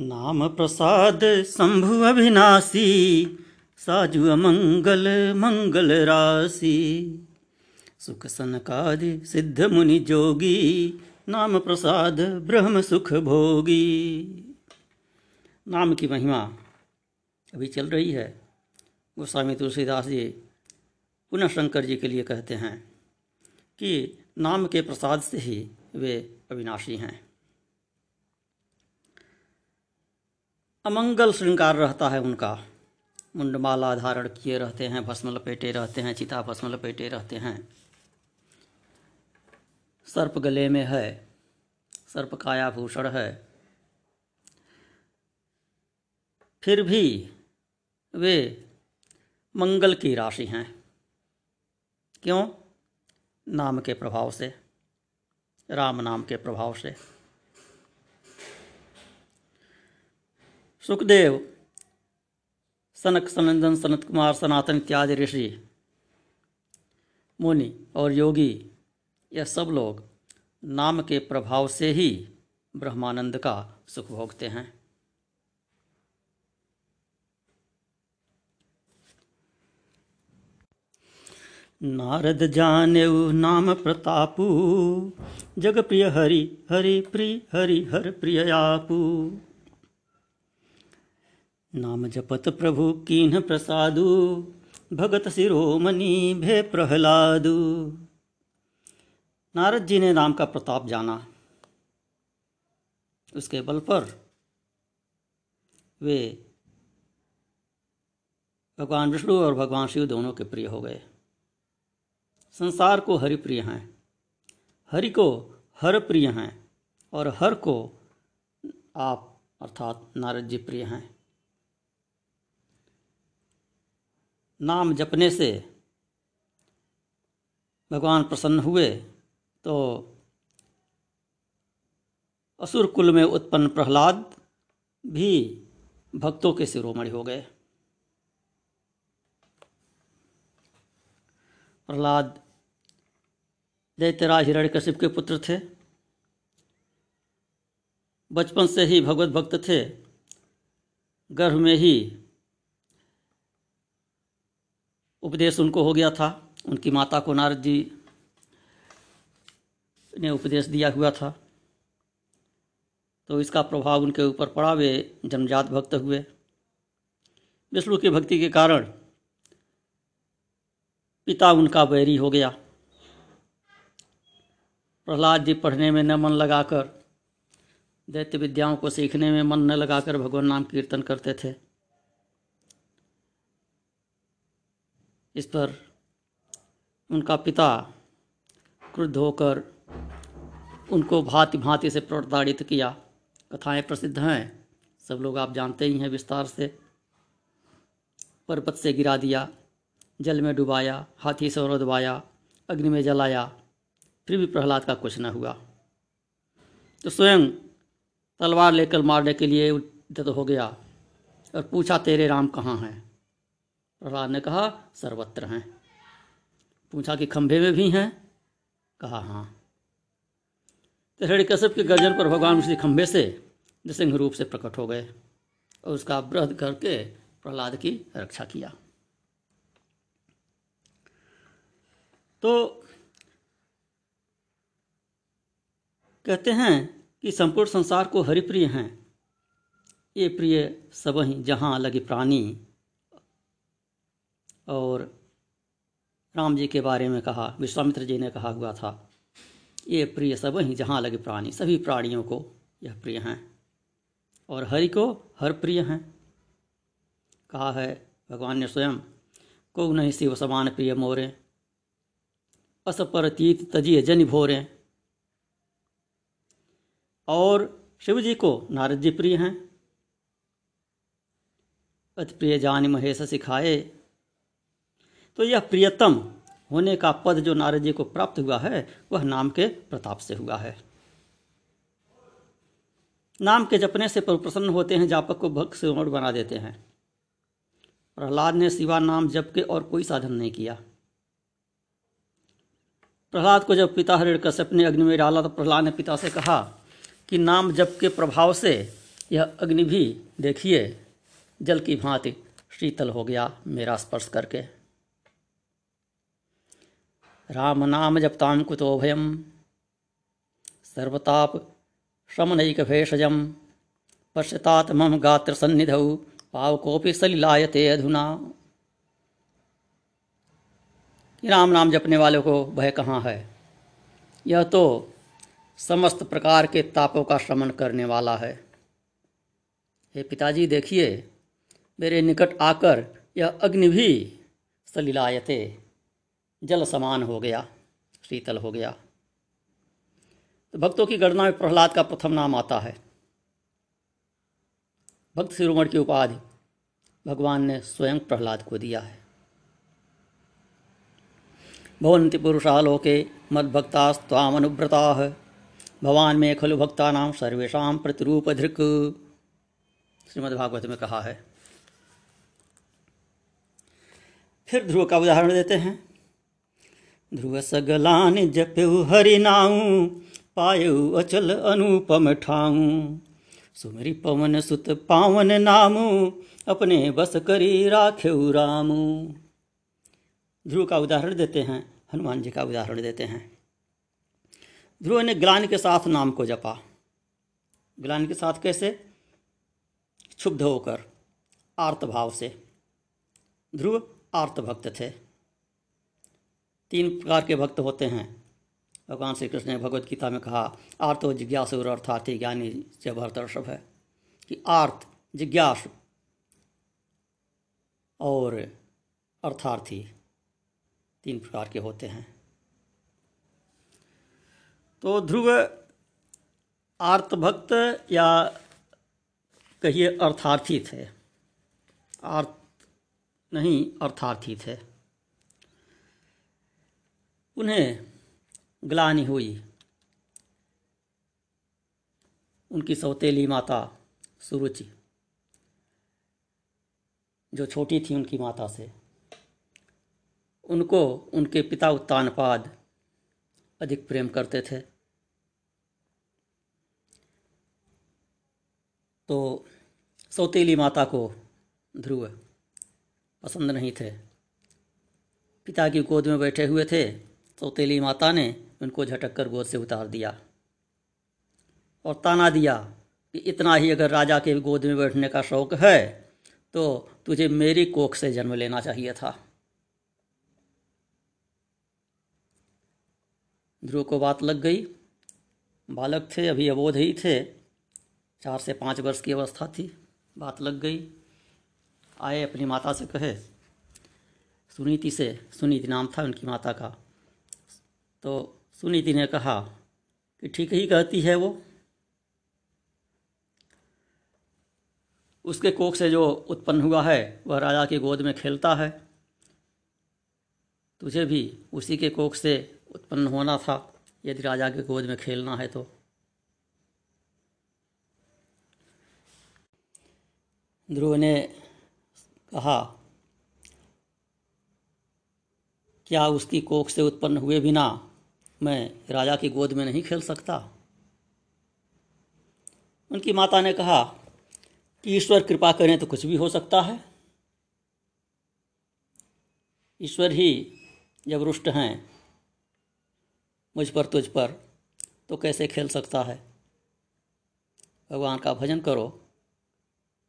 नाम प्रसाद शंभु अविनाशी साजु अमंगल मंगल राशि। सुख सनकादि सिद्ध मुनि जोगी, नाम प्रसाद ब्रह्म सुख भोगी। नाम की महिमा अभी चल रही है। गोस्वामी तुलसीदास जी पुनः शंकर जी के लिए कहते हैं कि नाम के प्रसाद से ही वे अविनाशी हैं। अमंगल श्रृंगार रहता है उनका। मुंडमाला धारण किए रहते हैं, भस्म लपेटे रहते हैं, चिता भस्म लपेटे रहते हैं। सर्प गले में है, सर्प काया भूषण है। फिर भी वे मंगल की राशि हैं। क्यों? नाम के प्रभाव से, राम नाम के प्रभाव से। सुखदेव, सनक सनंदन सनत कुमार, सनातन इत्यादि ऋषि, मुनि और योगी, यह सब लोग नाम के प्रभाव से ही ब्रह्मानंद का सुख भोगते हैं। नारद जानेऊ नाम प्रतापू जग प्रिय हरि हरि प्रिय, हरि हर प्रिय आपू। नाम जपत प्रभु कीन्ह प्रसादु, भगत शिरोमणि भे प्रहलादु। नारद जी ने नाम का प्रताप जाना। उसके बल पर वे भगवान विष्णु और भगवान शिव दोनों के प्रिय हो गए। संसार को हरि प्रिय हैं। हरि को हर प्रिय हैं और हर को आप अर्थात नारद जी प्रिय हैं। नाम जपने से भगवान प्रसन्न हुए तो असुर कुल में उत्पन्न प्रहलाद भी भक्तों के शिरोमणि हो गए। प्रहलाद दैत्यराज हिरण्यकशिप के पुत्र थे। बचपन से ही भगवत भक्त थे। गर्भ में ही उपदेश उनको हो गया था। उनकी माता को नारद जी ने उपदेश दिया हुआ था। तो इसका प्रभाव उनके ऊपर पड़ा। वे जन्मजात भक्त हुए। विष्णु की भक्ति के कारण पिता उनका बैरी हो गया। प्रहलाद जी पढ़ने में न मन लगाकर, दैत्य विद्याओं को सीखने में मन न लगाकर भगवान नाम कीर्तन करते थे। इस पर उनका पिता क्रुद्ध होकर उनको भांति भांति से प्रताड़ित किया। कथाएँ प्रसिद्ध हैं, सब लोग आप जानते ही हैं विस्तार से। पर्वत से गिरा दिया, जल में डुबाया, हाथी से और दबाया अग्नि में जलाया, फिर भी प्रहलाद का कुछ न हुआ। तो स्वयं तलवार लेकर मारने के लिए उद्यत हो गया और पूछा, तेरे राम कहाँ हैं? प्रहलाद ने कहा, सर्वत्र हैं। पूछा कि, खंभे में भी हैं? कहा हाँ। तो हिरण्यकश्यप के गर्जन पर भगवान उसी खंभे से नृसिंह रूप से प्रकट हो गए और उसका वृद्ध करके प्रहलाद की रक्षा किया। तो कहते हैं कि संपूर्ण संसार को हरिप्रिय हैं। ये प्रिय सब ही जहाँ लगे प्राणी और राम जी के बारे में कहा, विश्वामित्र जी ने कहा हुआ था, ये प्रिय सब ही जहाँ लगे प्राणी, सभी प्राणियों को यह प्रिय हैं और हरि को हर प्रिय हैं। कहा है भगवान ने स्वयं, को नहीं शिव समान प्रिय मोरे, अस पर तीत तजिए जनि भोरे। और शिव जी को नारद जी प्रिय हैं। अति प्रिय जान महेश सिखाए तो यह प्रियतम होने का पद जो नारद जी को प्राप्त हुआ है, वह नाम के प्रताप से हुआ है। नाम के जपने से पर प्रसन्न होते हैं, जापक को भक्त से उमड़ बना देते हैं। प्रहलाद ने सिवा नाम जप के और कोई साधन नहीं किया। प्रहलाद को जब पिता हरिण कश्यप ने अग्नि में डाला तो प्रहलाद ने पिता से कहा कि नाम जप के प्रभाव से यह अग्नि भी देखिए, जल की भांति शीतल हो गया मेरा स्पर्श करके। राम नाम जपताम कुतो भयम सर्वताप श्रमनैक भेषजम पश्यतात मम गात्र सन्निधौ पावकोपि सलिलायते अधुना। राम नाम जपने वालों को भय कहाँ है? यह तो समस्त प्रकार के तापों का श्रमण करने वाला है। हे पिताजी, देखिए, मेरे निकट आकर यह अग्नि भी सलिलायते। जल समान हो गया, शीतल हो गया। तो भक्तों की गणना में प्रहलाद का प्रथम नाम आता है। भक्त शिरोमण की उपाधि, भगवान ने स्वयं प्रहलाद को दिया है। भवंति पुरुषालोके मद्भक्तास्वामनुव्रता भवान में खलु भक्ता नाम सर्वेशा प्रतिरूप धृक श्रीमद्भागवत में कहा है। फिर ध्रुव का उदाहरण देते हैं। ध्रुव सगलान जपयु हरि नाऊ पायु अचल अनुपम ठाऊ। सुमरी पवन सुत पावन नामू, अपने बस करी राखेऊ रामू। ध्रुव का उदाहरण देते हैं, हनुमान जी का उदाहरण देते हैं। ध्रुव ने ग्लान के साथ नाम को जपा। ग्लान के साथ कैसे? क्षुब्ध होकर आर्त भाव से। ध्रुव आर्त भक्त थे। तीन प्रकार के भक्त होते हैं। भगवान श्री कृष्ण ने भगवत गीता में कहा, आर्त और जिज्ञास और अर्थार्थी ज्ञानी से भरतर्षभ है कि आर्त, जिज्ञास और अर्थार्थी तीन प्रकार के होते हैं। तो ध्रुव, आर्त भक्त या कहिए अर्थार्थी थे? आर्त नहीं, अर्थार्थी थे। उन्हें ग्लानि हुई। उनकी सौतेली माता सुरुचि, जो छोटी थी उनकी माता से। उनको उनके पिता उत्तानपाद अधिक प्रेम करते थे। तो सौतेली माता को ध्रुव पसंद नहीं थे। पिता की गोद में बैठे हुए थे। सौतेली माता ने उनको झटक कर गोद से उतार दिया और ताना दिया कि इतना ही अगर राजा के गोद में बैठने का शौक है तो तुझे मेरी कोख से जन्म लेना चाहिए था। ध्रुव को बात लग गई। बालक थे, अभी अबोध ही थे। चार से पाँच वर्ष की अवस्था थी। बात लग गई। आए अपनी माता से कहे। सुनीति से सुनीति नाम था उनकी माता का। तो सुनीति ने कहा कि ठीक ही कहती है वो। उसके कोख से जो उत्पन्न हुआ है, वह राजा की गोद में खेलता है। तुझे भी उसी के कोख से उत्पन्न होना था, यदि राजा के गोद में खेलना है तो। ध्रुव ने कहा, क्या उसकी कोख से उत्पन्न हुए बिना मैं राजा की गोद में नहीं खेल सकता। उनकी माता ने कहा कि ईश्वर कृपा करें तो कुछ भी हो सकता है। ईश्वर ही जब रुष्ट हैं, मुझ पर, तुझ पर तो कैसे खेल सकता है? भगवान का भजन करो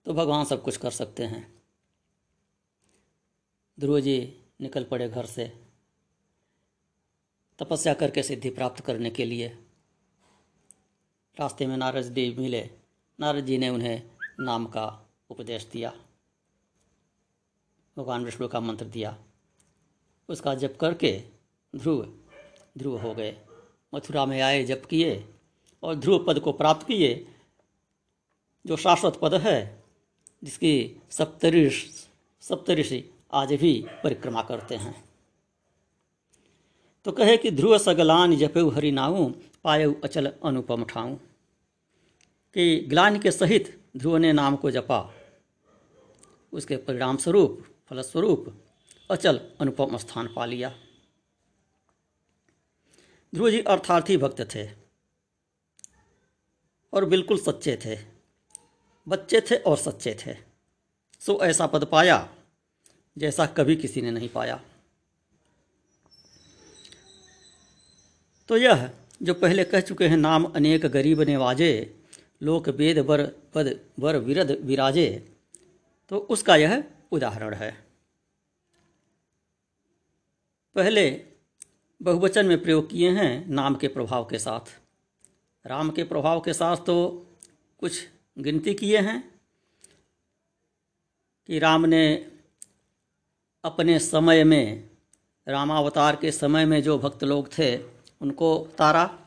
तो भगवान सब कुछ कर सकते हैं। ध्रुव जी निकल पड़े घर से। तपस्या करके सिद्धि प्राप्त करने के लिए। रास्ते में नारद जी मिले। नारद जी ने उन्हें नाम का उपदेश दिया। भगवान विष्णु का मंत्र दिया। उसका जप करके ध्रुव ध्रुव हो गए। मथुरा में आए, जप किए और ध्रुव पद को प्राप्त किए, जो शाश्वत पद है, जिसकी सप्तऋष, सप्तऋषि आज भी परिक्रमा करते हैं। तो कहे कि ध्रुव सगलान जपेऊ हरि नाऊ पायऊ अचल अनुपम ठाऊ। कि ग्लान के सहित ध्रुव ने नाम को जपा। उसके परिणाम स्वरूप फलस्वरूप अचल अनुपम स्थान पा लिया। ध्रुव जी अर्थार्थी भक्त थे और बिल्कुल सच्चे थे। बच्चे थे और सच्चे थे। सो ऐसा पद पाया जैसा कभी किसी ने नहीं पाया। तो यह, जो पहले कह चुके हैं नाम अनेक गरीब नेवाजे, लोक वेद बर पद बर विरद विराजे तो उसका यह उदाहरण है। पहले बहुवचन में प्रयोग किए हैं नाम के प्रभाव के साथ। राम के प्रभाव के साथ तो कुछ गिनती किए हैं कि राम ने अपने समय में, रामावतार के समय में जो भक्त लोग थे उनको तारा,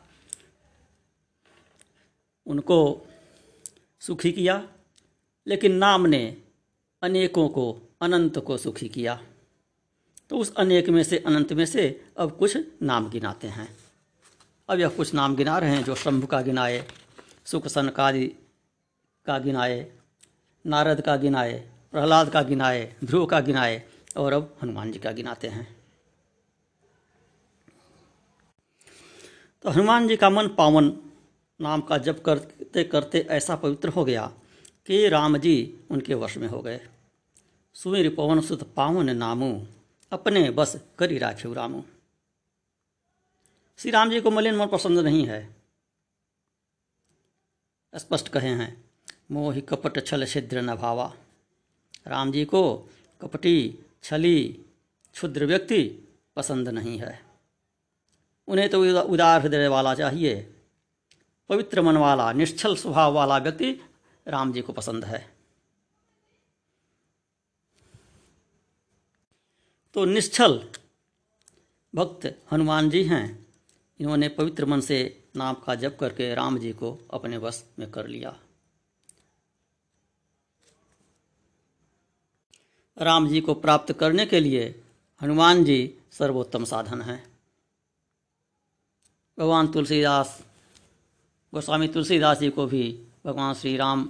उनको सुखी किया, लेकिन नाम ने अनेकों को, अनंत को सुखी किया। तो उस अनेक में से, अनंत में से अब कुछ नाम गिनाते हैं। अब यह कुछ नाम गिना रहे हैं जो शंभु का गिनाए, सुख सनकादि का गिनाए, नारद का गिनाए, प्रहलाद का गिनाए, ध्रुव का गिनाए, और अब हनुमान जी का गिनाते हैं। तो हनुमान जी का मन पावन नाम का जप करते करते ऐसा पवित्र हो गया कि राम जी उनके वश में हो गए। सुवीर पवन सुत पावन नामू, अपने बस करी राखे रामू श्री राम जी को मलिन मन पसंद नहीं है। स्पष्ट कहे हैं, मोहि कपट छल छिद्र न भावा। राम जी को कपटी छली क्षुद्र व्यक्ति पसंद नहीं है। उन्हें तो उदार हृदय वाला चाहिए, पवित्र मन वाला, निश्चल स्वभाव वाला व्यक्ति राम जी को पसंद है। तो निश्चल भक्त हनुमान जी हैं, इन्होंने पवित्र मन से नाम का जप करके राम जी को अपने वश में कर लिया। राम जी को प्राप्त करने के लिए हनुमान जी सर्वोत्तम साधन हैं। भगवान तुलसीदास, गोस्वामी तुलसीदास जी को भी भगवान श्री राम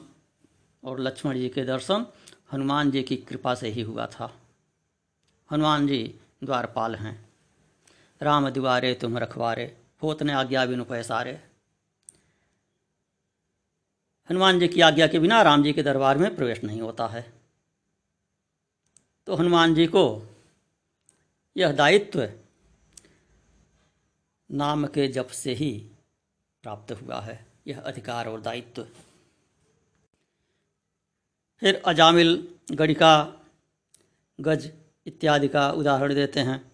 और लक्ष्मण जी के दर्शन हनुमान जी की कृपा से ही हुआ था। हनुमान जी द्वारपाल हैं। राम द्वारे तुम रखवारे होत ने आज्ञा बिनु पैसारे हनुमान जी की आज्ञा के बिना राम जी के दरबार में प्रवेश नहीं होता है। तो हनुमान जी को यह दायित्व नाम के जप से ही प्राप्त हुआ है। यह अधिकार और दायित्व। फिर अजामिल गणिका, गज इत्यादि का उदाहरण देते हैं।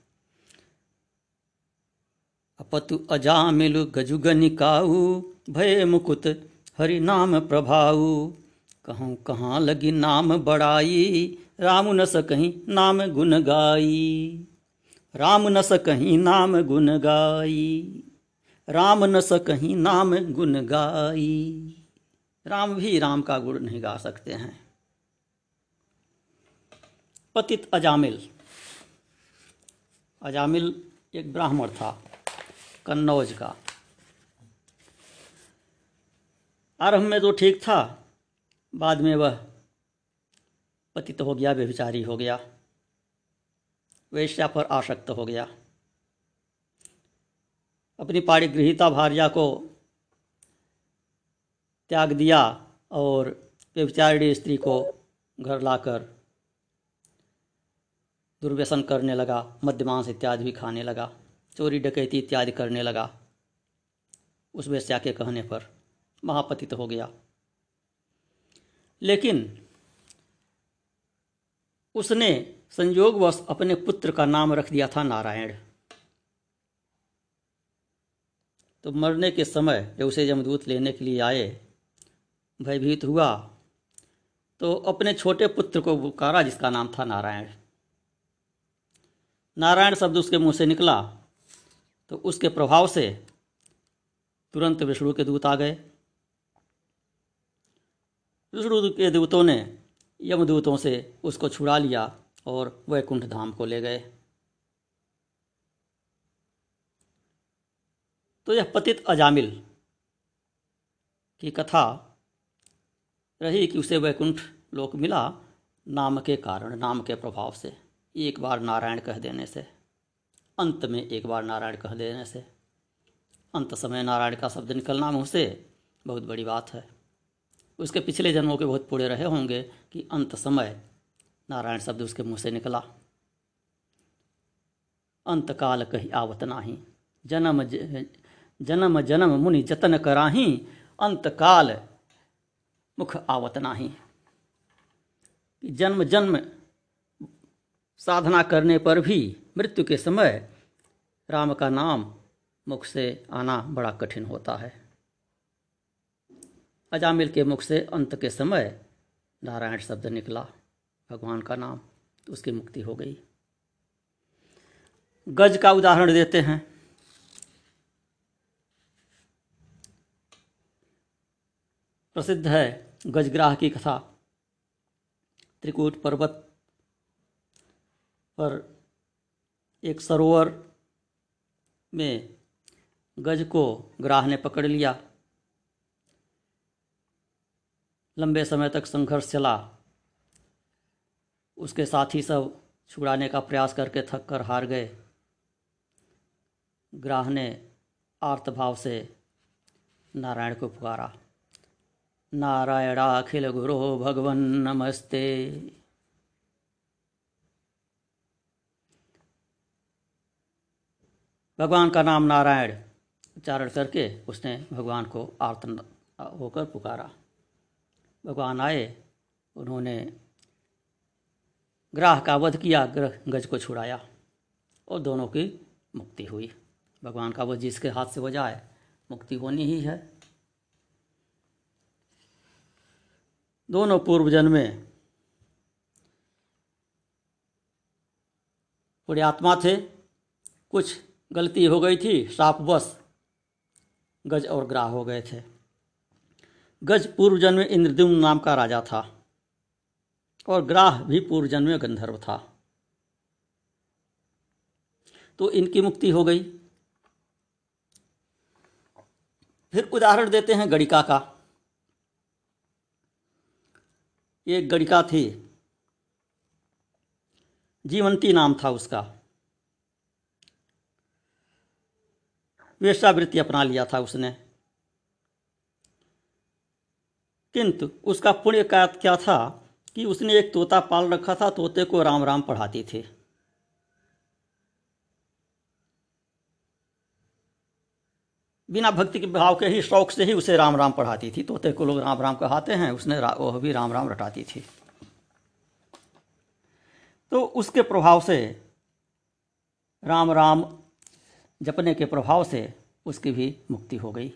अपतु अजामिल गजुगनिकाऊ भय मुकुत हरि नाम प्रभाऊ। कहूँ कहाँ लगी नाम बड़ाई, राम न स सकहीं नाम गुन गाई। राम न सकहीं नाम गुन गाई। राम न सकहीं नाम गुन गाई। राम भी राम का गुण नहीं गा सकते हैं। पतित अजामिल। अजामिल एक ब्राह्मण था, कन्नौज का। आरंभ में तो ठीक था, बाद में वह पतित हो गया, व्यभिचारी हो गया। वेश्या पर आसक्त हो गया। अपनी पारिगृहिता भार्या को त्याग दिया और व्यभिचारिणी स्त्री को घर लाकर दुर्व्यसन करने लगा मध्यमांस इत्यादि भी खाने लगा, चोरी डकैती इत्यादि करने लगा। उस वेश्या के कहने पर महापतित हो गया। लेकिन उसने संयोगवश अपने पुत्र का नाम रख दिया था नारायण। तो मरने के समय जब उसे जमदूत लेने के लिए आए, भयभीत हुआ तो अपने छोटे पुत्र को पुकारा जिसका नाम था नारायण। नारायण शब्द उसके मुँह से निकला तो उसके प्रभाव से तुरंत विष्णु के दूत आ गए। विष्णु के दूतों ने यमदूतों से उसको छुड़ा लिया। और वैकुंठ धाम को ले गए। तो यह पतित अजामिल की कथा रही कि उसे वैकुंठ लोक मिला नाम के कारण, नाम के प्रभाव से, एक बार नारायण कह देने से, अंत में एक बार नारायण कह देने से। अंत समय नारायण का शब्द निकलना मुँह से बहुत बड़ी बात है। उसके पिछले जन्मों के बहुत पुणे रहे होंगे कि अंत समय नारायण शब्द उसके मुँह से निकला। अंत काल कही आवत नाही, जन्म जन्म जन्म मुनि जतन कराही अंत काल मुख आवत नाही। जन्म जन्म साधना करने पर भी मृत्यु के समय राम का नाम मुख से आना बड़ा कठिन होता है। अजामिल के मुख से अंत के समय नारायण शब्द निकला। भगवान का नाम तो उसकी मुक्ति हो गई। गज का उदाहरण देते हैं। प्रसिद्ध है गजग्राह की कथा। त्रिकूट पर्वत पर एक सरोवर में गज को ग्राह ने पकड़ लिया। लंबे समय तक संघर्ष चला। उसके साथी सब छुड़ाने का प्रयास करके थक कर हार गए। ग्राह ने आर्तभाव से नारायण को पुकारा। नारायणाखिल गुरो, भगवन, नमस्ते। भगवान का नाम नारायण उच्चारण करके उसने भगवान को आर्त होकर पुकारा। भगवान आए, उन्होंने ग्राह का वध किया, ग्रह गज को छुड़ाया और दोनों की मुक्ति हुई। भगवान का वध जिसके हाथ से हो जाए मुक्ति होनी ही है। दोनों पूर्व जन्म में पुण्यात्मा थे, कुछ गलती हो गई थी बस गज और ग्राह हो गए थे। गज पूर्व जन्म में इंद्रद्युम्न नाम का राजा था। और ग्राह भी पूर्व जन्म में गंधर्व था। तो इनकी मुक्ति हो गई। फिर उदाहरण देते हैं गणिका का। एक गणिका थी। जीवंती नाम था उसका। वेश्यावृत्ति अपना लिया था उसने। किंतु उसका पुण्य क्या था? कि उसने एक तोता पाल रखा था तोते को राम राम पढ़ाती थी। बिना भक्ति के भाव के ही शौक से ही उसे राम राम पढ़ाती थी। तोते को लोग राम राम कहते हैं उसने रा, वह भी राम राम रटाती थी। तो उसके प्रभाव से राम राम जपने के प्रभाव से उसकी भी मुक्ति हो गई।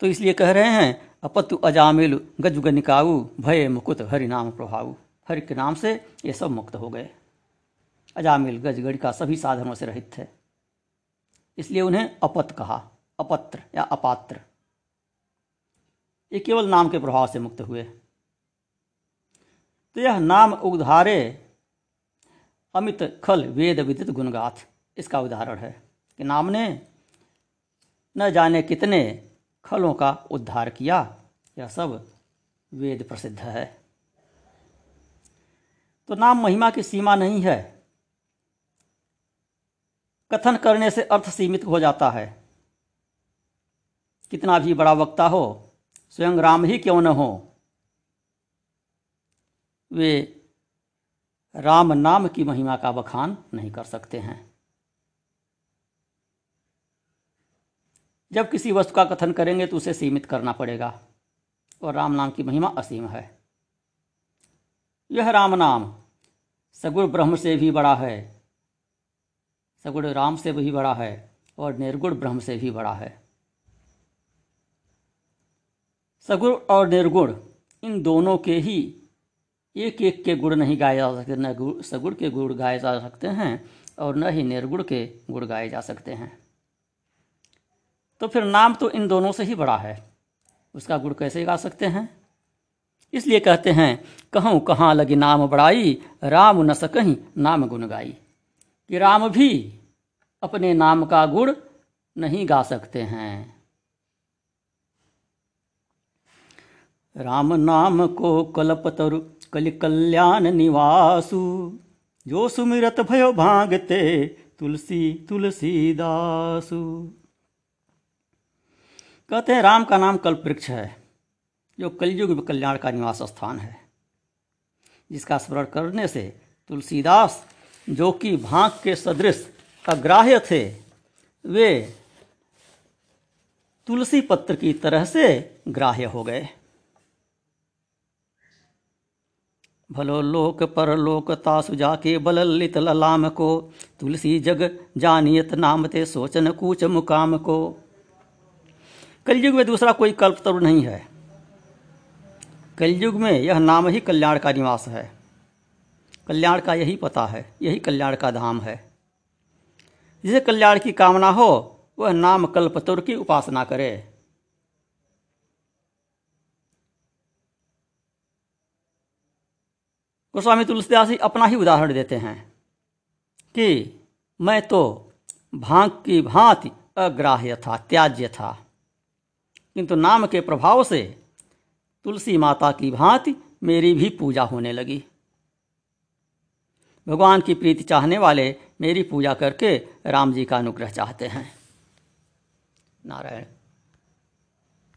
तो इसलिए कह रहे हैं अपतु अजामिल गजुग निकाऊ भय मुकुत हरि नाम प्रभाव। हरि के नाम से ये सब मुक्त हो गए। अजामिल गजगढ़ का सभी साधनों से रहित थे। इसलिए उन्हें अपत कहा, अपत्र या अपात्र। ये केवल नाम के प्रभाव से मुक्त हुए। तो यह नाम उद्धारे अमित खल वेद विदित गुणगाथ, इसका उदाहरण है कि नाम ने न जाने कितने खलों का उद्धार किया। यह सब वेद प्रसिद्ध है। तो नाम महिमा की सीमा नहीं है। कथन करने से अर्थ सीमित हो जाता है। कितना भी बड़ा वक्ता हो, स्वयं राम ही क्यों न हो? वे राम नाम की महिमा का बखान नहीं कर सकते हैं। जब किसी वस्तु का कथन करेंगे तो उसे सीमित करना पड़ेगा। और राम नाम की महिमा असीम है। यह राम नाम सगुण ब्रह्म से भी बड़ा है। सगुण राम से भी बड़ा है और निर्गुण ब्रह्म से भी बड़ा है। सगुण और निर्गुण इन दोनों के ही एक एक के गुण नहीं गाए जा सकते, न सगुण के गुण गाए जा सकते हैं और न ही निर्गुण के गुण गाए जा सकते हैं। तो फिर नाम तो इन दोनों से ही बड़ा है। उसका गुण कैसे गा सकते हैं? इसलिए कहते हैं, कहूँ कहाँ लगी नाम बड़ाई, राम न सकहीं नाम गुण गाई। कि राम भी अपने नाम का गुण नहीं गा सकते हैं। राम नाम को कलपतरु कल कल्याण निवासु, जो सुमिरत भयो भागते तुलसी तुलसीदासु। कहते हैं, राम का नाम कल्प वृक्ष है, जो कलयुग में कल्याण का निवास स्थान है, जिसका स्मरण करने से तुलसीदास, जो कि भाग के सदृश अग्राह्य थे, वे तुलसी पत्र की तरह से ग्राह्य हो गए। भलो लोक पर लोक तासु जाके बललित ललाम को, तुलसी जग जानियत नाम ते सोचन कूच मुकाम को। कलयुग में दूसरा कोई कल्प तरुण नहीं है। कलयुग में यह नाम ही कल्याण का निवास है। कल्याण का यही पता है, यही कल्याण का धाम है। जिसे कल्याण की कामना हो, वह नाम कल्पतुर की उपासना करे। गोस्वामी तुलसीदास जी अपना ही उदाहरण देते हैं कि, मैं तो भाँग की भांति अग्राह्य था, त्याज्य था। किंतु नाम के प्रभाव से तुलसी माता की भांति मेरी भी पूजा होने लगी। भगवान की प्रीति चाहने वाले मेरी पूजा करके राम जी का अनुग्रह चाहते हैं। नारायण।